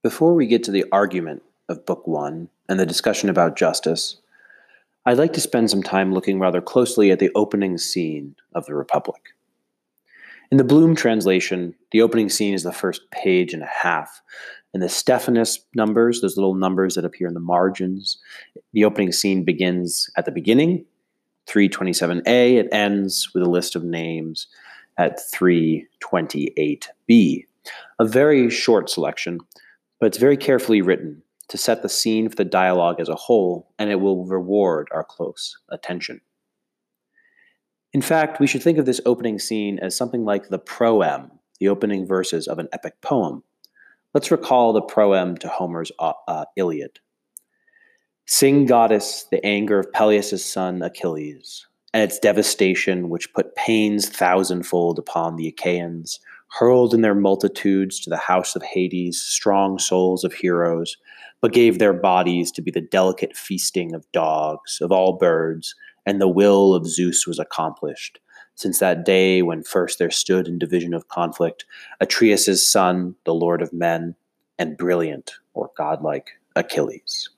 Before we get to the argument of Book One and the discussion about justice, I'd like to spend some time looking rather closely at the opening scene of The Republic. In the Bloom translation, the opening scene is the first page and a half. In the Stephanus numbers, those little numbers that appear in the margins, the opening scene begins at the beginning, 327a. It ends with a list of names at 328b. A very short selection, but it's very carefully written to set the scene for the dialogue as a whole, and it will reward our close attention. In fact, we should think of this opening scene as something like the proem, the opening verses of an epic poem. Let's recall the proem to Homer's uh, uh, Iliad. Sing, goddess, the anger of Peleus' son Achilles, and its devastation which put pains thousandfold upon the Achaeans, hurled in their multitudes to the house of Hades strong souls of heroes, but gave their bodies to be the delicate feasting of dogs, of all birds, and the will of Zeus was accomplished. Since that day when first there stood in division of conflict Atreus' son, the lord of men, and brilliant or godlike Achilles.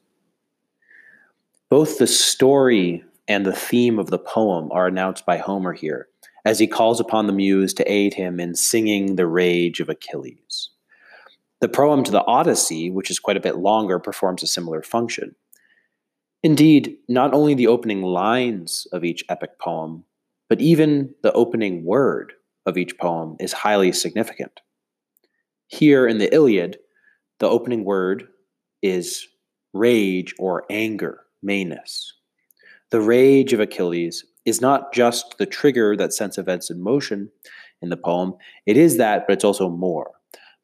Both the story and the theme of the poem are announced by Homer here, as he calls upon the muse to aid him in singing the rage of Achilles. The proem to the Odyssey, which is quite a bit longer, performs a similar function. Indeed, not only the opening lines of each epic poem, but even the opening word of each poem is highly significant. Here in the Iliad, the opening word is rage or anger, mēnis. The rage of Achilles is not just the trigger that sets events in motion in the poem, it is that, but it's also more.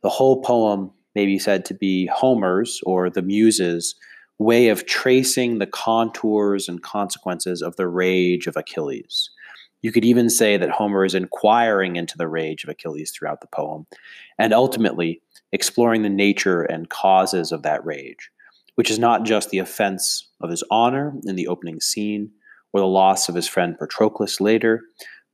The whole poem may be said to be Homer's or the Muse's way of tracing the contours and consequences of the rage of Achilles. You could even say that Homer is inquiring into the rage of Achilles throughout the poem, and ultimately exploring the nature and causes of that rage, which is not just the offense of his honor in the opening scene or the loss of his friend Patroclus later,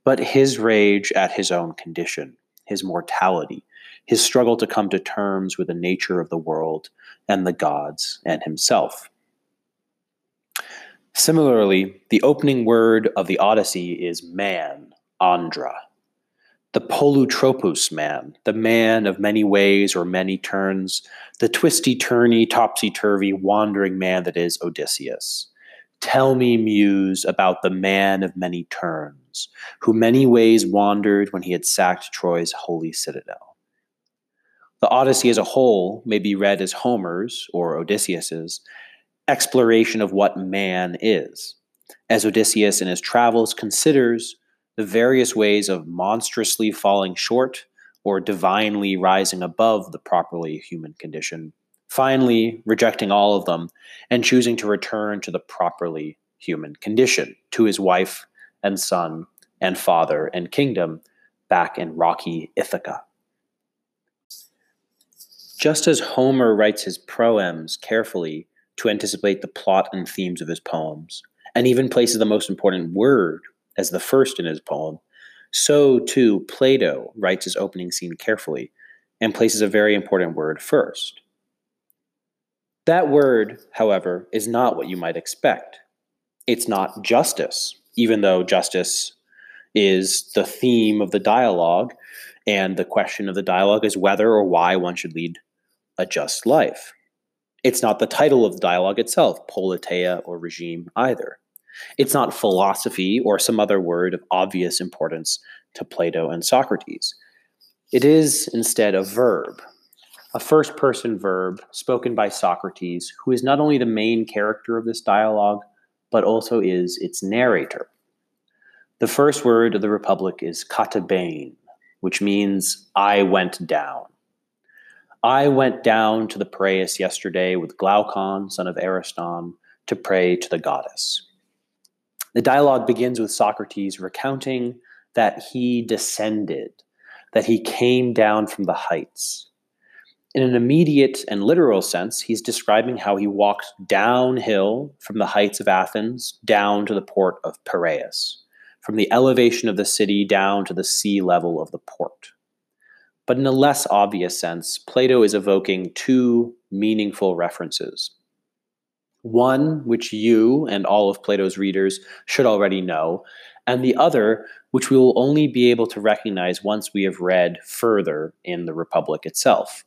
but his rage at his own condition, his mortality, his struggle to come to terms with the nature of the world and the gods and himself. Similarly, the opening word of the Odyssey is man, Andra. The polytropos man, the man of many ways or many turns, the twisty turny, topsy turvy, wandering man that is Odysseus. Tell me, muse, about the man of many turns, who many ways wandered when he had sacked Troy's holy citadel. The Odyssey as a whole may be read as Homer's, or Odysseus's, exploration of what man is, as Odysseus in his travels considers the various ways of monstrously falling short or divinely rising above the properly human condition, finally rejecting all of them and choosing to return to the properly human condition, to his wife and son and father and kingdom back in rocky Ithaca. Just as Homer writes his proems carefully to anticipate the plot and themes of his poems, and even places the most important word as the first in his poem, so too Plato writes his opening scene carefully and places a very important word first. That word, however, is not what you might expect. It's not justice, even though justice is the theme of the dialogue, and the question of the dialogue is whether or why one should lead a just life. It's not the title of the dialogue itself, politeia or regime, either. It's not philosophy or some other word of obvious importance to Plato and Socrates. It is instead a verb, a first person verb spoken by Socrates, who is not only the main character of this dialogue, but also is its narrator. The first word of the Republic is katebēn, which means I went down. I went down to the Piraeus yesterday with Glaucon, son of Ariston, to pray to the goddess. The dialogue begins with Socrates recounting that he descended, that he came down from the heights. In an immediate and literal sense, he's describing how he walked downhill from the heights of Athens down to the port of Piraeus, from the elevation of the city down to the sea level of the port. but in a less obvious sense, Plato is evoking two meaningful references. One, which you and all of Plato's readers should already know, and the other, which we will only be able to recognize once we have read further in the Republic itself.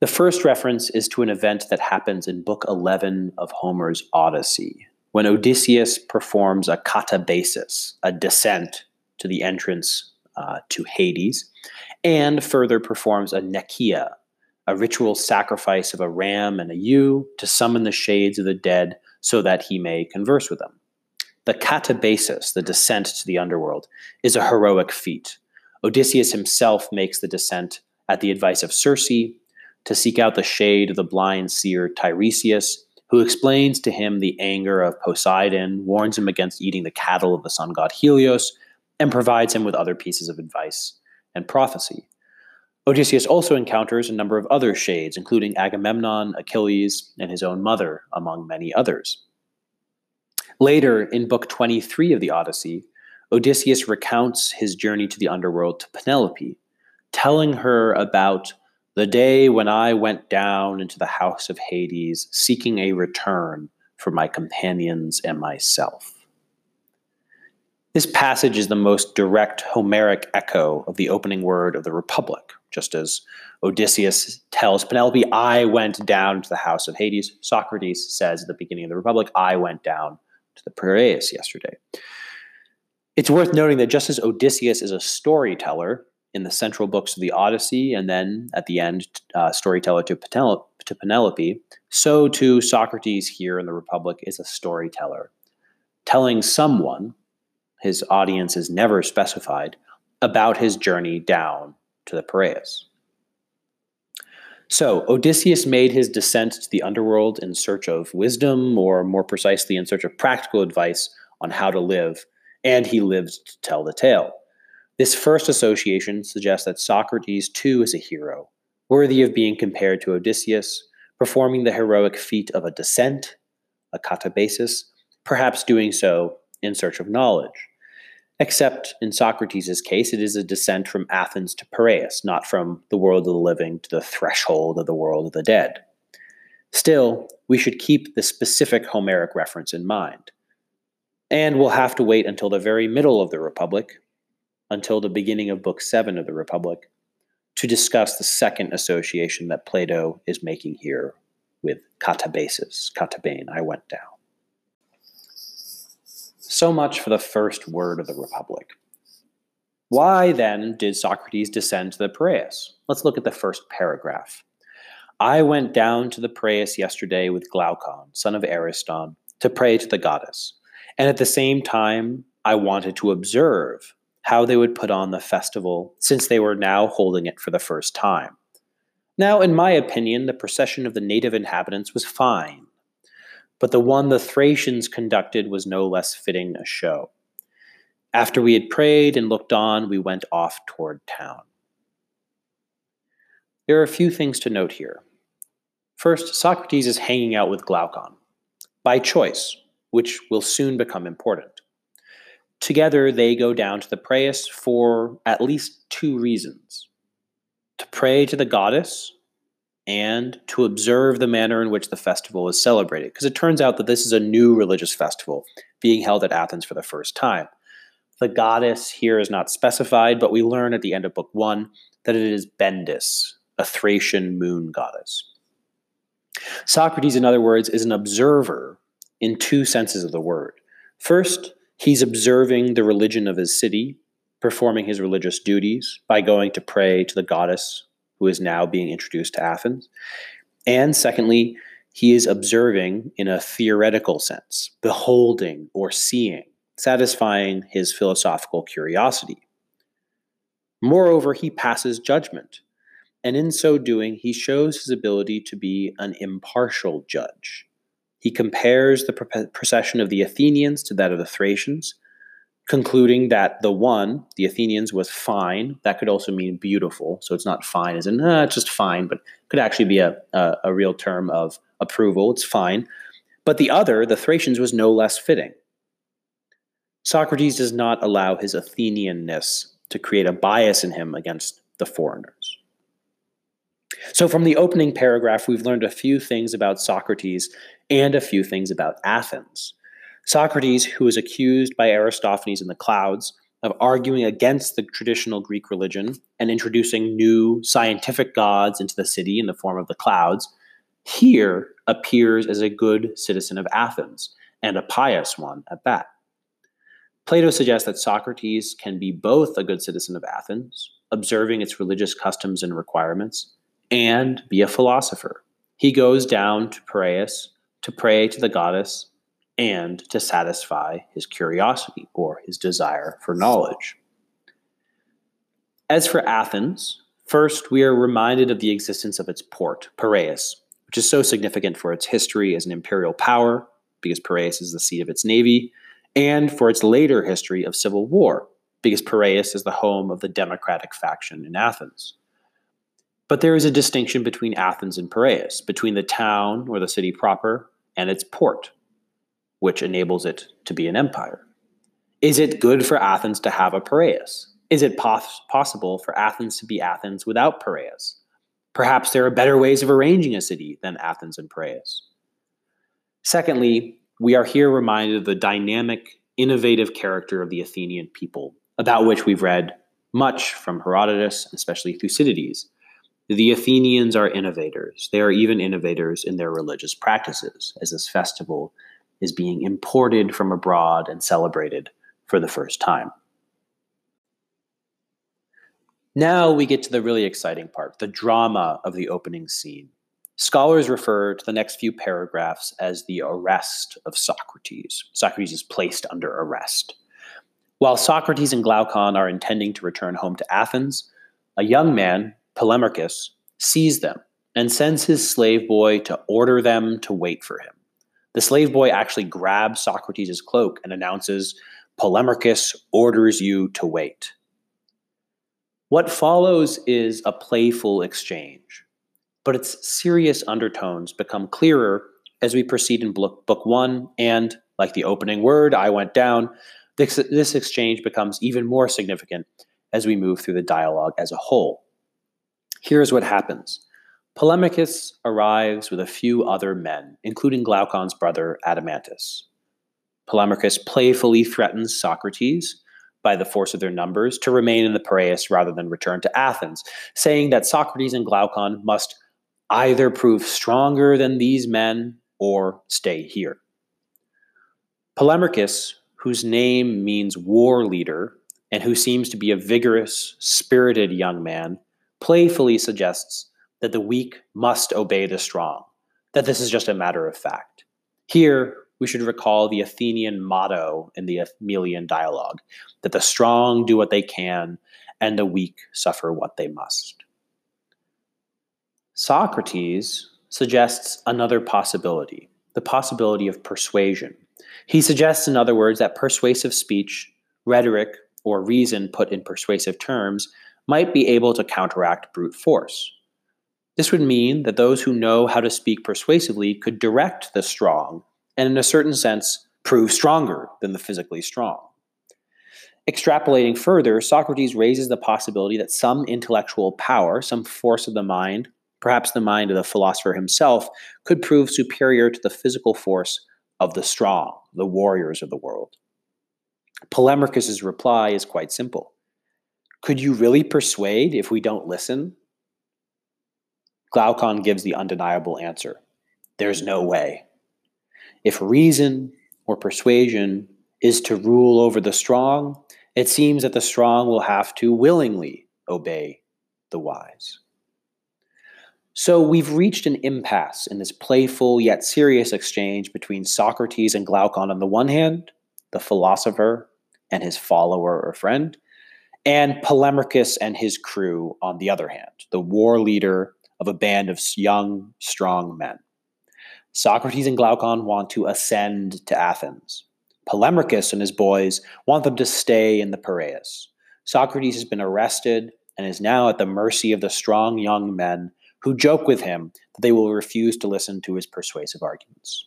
The first reference is to an event that happens in Book 11 of Homer's Odyssey, when Odysseus performs a katabasis, a descent to the entrance uh, to Hades, and further performs a nekyia, a ritual sacrifice of a ram and a ewe to summon the shades of the dead so that he may converse with them. The katabasis, the descent to the underworld, is a heroic feat. Odysseus himself makes the descent at the advice of Circe to seek out the shade of the blind seer Tiresias, who explains to him the anger of Poseidon, warns him against eating the cattle of the sun god Helios, and provides him with other pieces of advice and prophecy. Odysseus also encounters a number of other shades, including Agamemnon, Achilles, and his own mother, among many others. Later, in Book 23 of the Odyssey, Odysseus recounts his journey to the underworld to Penelope, telling her about the day when I went down into the house of Hades, seeking a return for my companions and myself. This passage is the most direct Homeric echo of the opening word of the Republic, just as Odysseus tells Penelope, I went down to the house of Hades. Socrates says at the beginning of the Republic, I went down to the Piraeus yesterday. It's worth noting that just as Odysseus is a storyteller, in the central books of the Odyssey, and then at the end, uh, storyteller to, Penel- to Penelope, so too Socrates here in the Republic is a storyteller, telling someone, his audience is never specified, about his journey down to the Piraeus. So, Odysseus made his descent to the underworld in search of wisdom, or more precisely, in search of practical advice on how to live, and he lived to tell the tale. This first association suggests that Socrates too is a hero, worthy of being compared to Odysseus, performing the heroic feat of a descent, a katabasis, perhaps doing so in search of knowledge. Except in Socrates' case, it is a descent from Athens to Piraeus, not from the world of the living to the threshold of the world of the dead. Still, we should keep the specific Homeric reference in mind. And we'll have to wait until the very middle of the Republic until the beginning of Book 7 of the Republic to discuss the second association that Plato is making here with katabasis, katebēn, I went down. So much for the first word of the Republic. Why then did Socrates descend to the Piraeus? Let's look at the first paragraph. I went down to the Piraeus yesterday with Glaucon, son of Ariston, to pray to the goddess. And at the same time, I wanted to observe how they would put on the festival since they were now holding it for the first time. Now, in my opinion, the procession of the native inhabitants was fine, but the one the Thracians conducted was no less fitting a show. After we had prayed and looked on, we went off toward town. There are a few things to note here. First, Socrates is hanging out with Glaucon by choice, which will soon become important. Together, they go down to the Piraeus for at least two reasons to pray to the goddess and to observe the manner in which the festival is celebrated. Because it turns out that this is a new religious festival being held at Athens for the first time. The goddess here is not specified, but we learn at the end of Book One that it is Bendis, a Thracian moon goddess. Socrates, in other words, is an observer in two senses of the word. First, He's observing the religion of his city, performing his religious duties by going to pray to the goddess who is now being introduced to Athens. And secondly, he is observing in a theoretical sense, beholding or seeing, satisfying his philosophical curiosity. Moreover, he passes judgment, and in so doing, he shows his ability to be an impartial judge. He compares the procession of the Athenians to that of the Thracians, concluding that the one, the Athenians, was fine. That could also mean beautiful. So it's not fine as in, uh, it's just fine, but could actually be a, a, a real term of approval. It's fine. But the other, the Thracians, was no less fitting. Socrates does not allow his Athenianness to create a bias in him against the foreigners. So, from the opening paragraph, we've learned a few things about Socrates and a few things about Athens. Socrates, who was accused by Aristophanes in the clouds of arguing against the traditional Greek religion and introducing new scientific gods into the city in the form of the clouds, here appears as a good citizen of Athens, and a pious one at that. Plato suggests that Socrates can be both a good citizen of Athens, observing its religious customs and requirements, and be a philosopher. He goes down to Piraeus to pray to the goddess and to satisfy his curiosity or his desire for knowledge. As for Athens, first we are reminded of the existence of its port, Piraeus, which is so significant for its history as an imperial power, because Piraeus is the seat of its navy, and for its later history of civil war, because Piraeus is the home of the democratic faction in Athens. But there is a distinction between Athens and Piraeus, between the town or the city proper and its port, which enables it to be an empire. Is it good for Athens to have a Piraeus? Is it pos- possible for Athens to be Athens without Piraeus? Perhaps there are better ways of arranging a city than Athens and Piraeus. Secondly, we are here reminded of the dynamic, innovative character of the Athenian people, about which we've read much from Herodotus, especially Thucydides. The Athenians are innovators. They are even innovators in their religious practices, as this festival is being imported from abroad and celebrated for the first time. Now we get to the really exciting part the drama of the opening scene. Scholars refer to the next few paragraphs as the arrest of Socrates. Socrates is placed under arrest. While Socrates and Glaucon are intending to return home to Athens, a young man, Polemarchus, sees them and sends his slave boy to order them to wait for him. The slave boy actually grabs Socrates' cloak and announces, Polemarchus orders you to wait. What follows is a playful exchange, but its serious undertones become clearer as we proceed in book, book one, and, like the opening word, I went down, this, this exchange becomes even more significant as we move through the dialogue as a whole. Here's what happens. Polemarchus arrives with a few other men, including Glaucon's brother Adeimantus. Polemarchus playfully threatens Socrates by the force of their numbers to remain in the Piraeus rather than return to Athens, saying that Socrates and Glaucon must either prove stronger than these men or stay here. Polemarchus, whose name means war leader and who seems to be a vigorous, spirited young man, playfully suggests that the weak must obey the strong, that this is just a matter of fact. Here, we should recall the Athenian motto in the Melian dialogue that the strong do what they can and the weak suffer what they must. Socrates suggests another possibility, the possibility of persuasion. He suggests, in other words, that persuasive speech, rhetoric, or reason put in persuasive terms might be able to counteract brute force. This would mean that those who know how to speak persuasively could direct the strong and in a certain sense, prove stronger than the physically strong. Extrapolating further, Socrates raises the possibility that some intellectual power, some force of the mind, perhaps the mind of the philosopher himself, could prove superior to the physical force of the strong, the warriors of the world. Polemarchus's reply is quite simple. Could you really persuade if we don't listen? Glaucon gives the undeniable answer. There's no way. If reason or persuasion is to rule over the strong, it seems that the strong will have to willingly obey the wise. So we've reached an impasse in this playful yet serious exchange between Socrates and Glaucon on the one hand, the philosopher and his follower or friend, and Polemarchus and his crew on the other hand, the war leader of a band of young, strong men. Socrates and Glaucon want to ascend to Athens. Polemarchus and his boys want them to stay in the Piraeus. Socrates has been arrested and is now at the mercy of the strong young men who joke with him that they will refuse to listen to his persuasive arguments.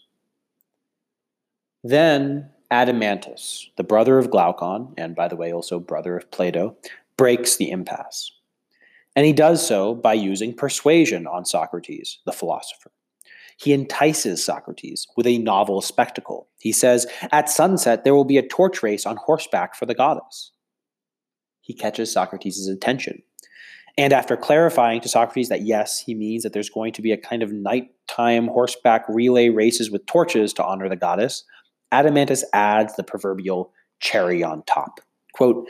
Then Adeimantus, the brother of Glaucon, and by the way, also brother of Plato, breaks the impasse. And he does so by using persuasion on Socrates, the philosopher. He entices Socrates with a novel spectacle. He says, At sunset, there will be a torch race on horseback for the goddess. He catches Socrates' attention. And after clarifying to Socrates that yes, he means that there's going to be a kind of nighttime horseback relay races with torches to honor the goddess, Adeimantus adds the proverbial cherry on top. Quote,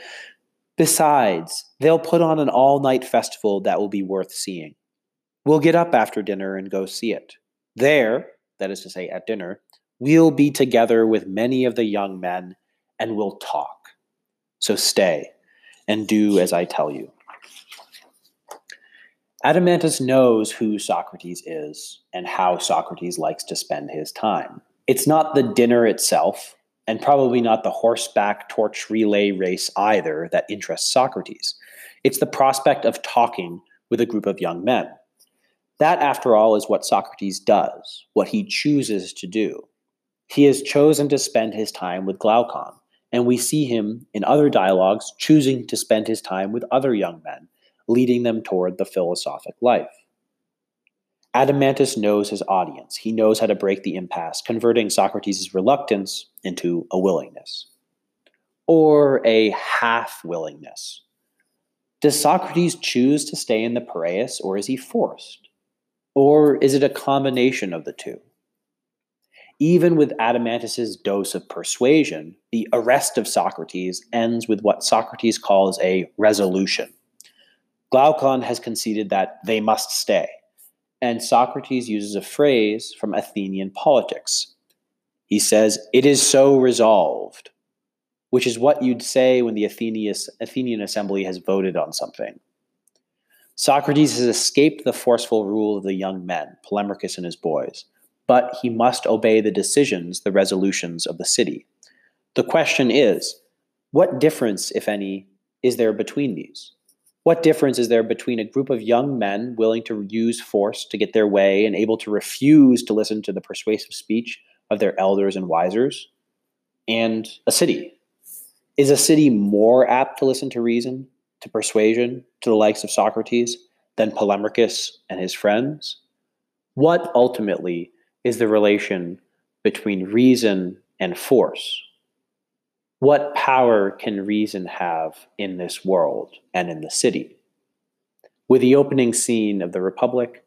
Besides, they'll put on an all night festival that will be worth seeing. We'll get up after dinner and go see it. There, that is to say, at dinner, we'll be together with many of the young men and we'll talk. So stay and do as I tell you. Adeimantus knows who Socrates is and how Socrates likes to spend his time. It's not the dinner itself, and probably not the horseback torch relay race either that interests Socrates. It's the prospect of talking with a group of young men. That, after all, is what Socrates does, what he chooses to do. He has chosen to spend his time with Glaucon, and we see him in other dialogues choosing to spend his time with other young men, leading them toward the philosophic life. Adeimantus knows his audience. He knows how to break the impasse, converting Socrates' reluctance into a willingness. Or a half willingness. Does Socrates choose to stay in the Piraeus, or is he forced? Or is it a combination of the two? Even with Adeimantus's dose of persuasion, the arrest of Socrates ends with what Socrates calls a resolution. Glaucon has conceded that they must stay and Socrates uses a phrase from Athenian politics. He says, It is so resolved, which is what you'd say when the Athenian assembly has voted on something. Socrates has escaped the forceful rule of the young men, Polemarchus and his boys, but he must obey the decisions, the resolutions of the city. The question is, what difference, if any, is there between these? What difference is there between a group of young men willing to use force to get their way and able to refuse to listen to the persuasive speech of their elders and wisers and a city? Is a city more apt to listen to reason, to persuasion, to the likes of Socrates than Polemarchus and his friends? What ultimately is the relation between reason and force? What power can reason have in this world and in the city? With the opening scene of the Republic,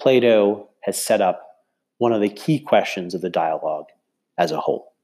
Plato has set up one of the key questions of the dialogue as a whole.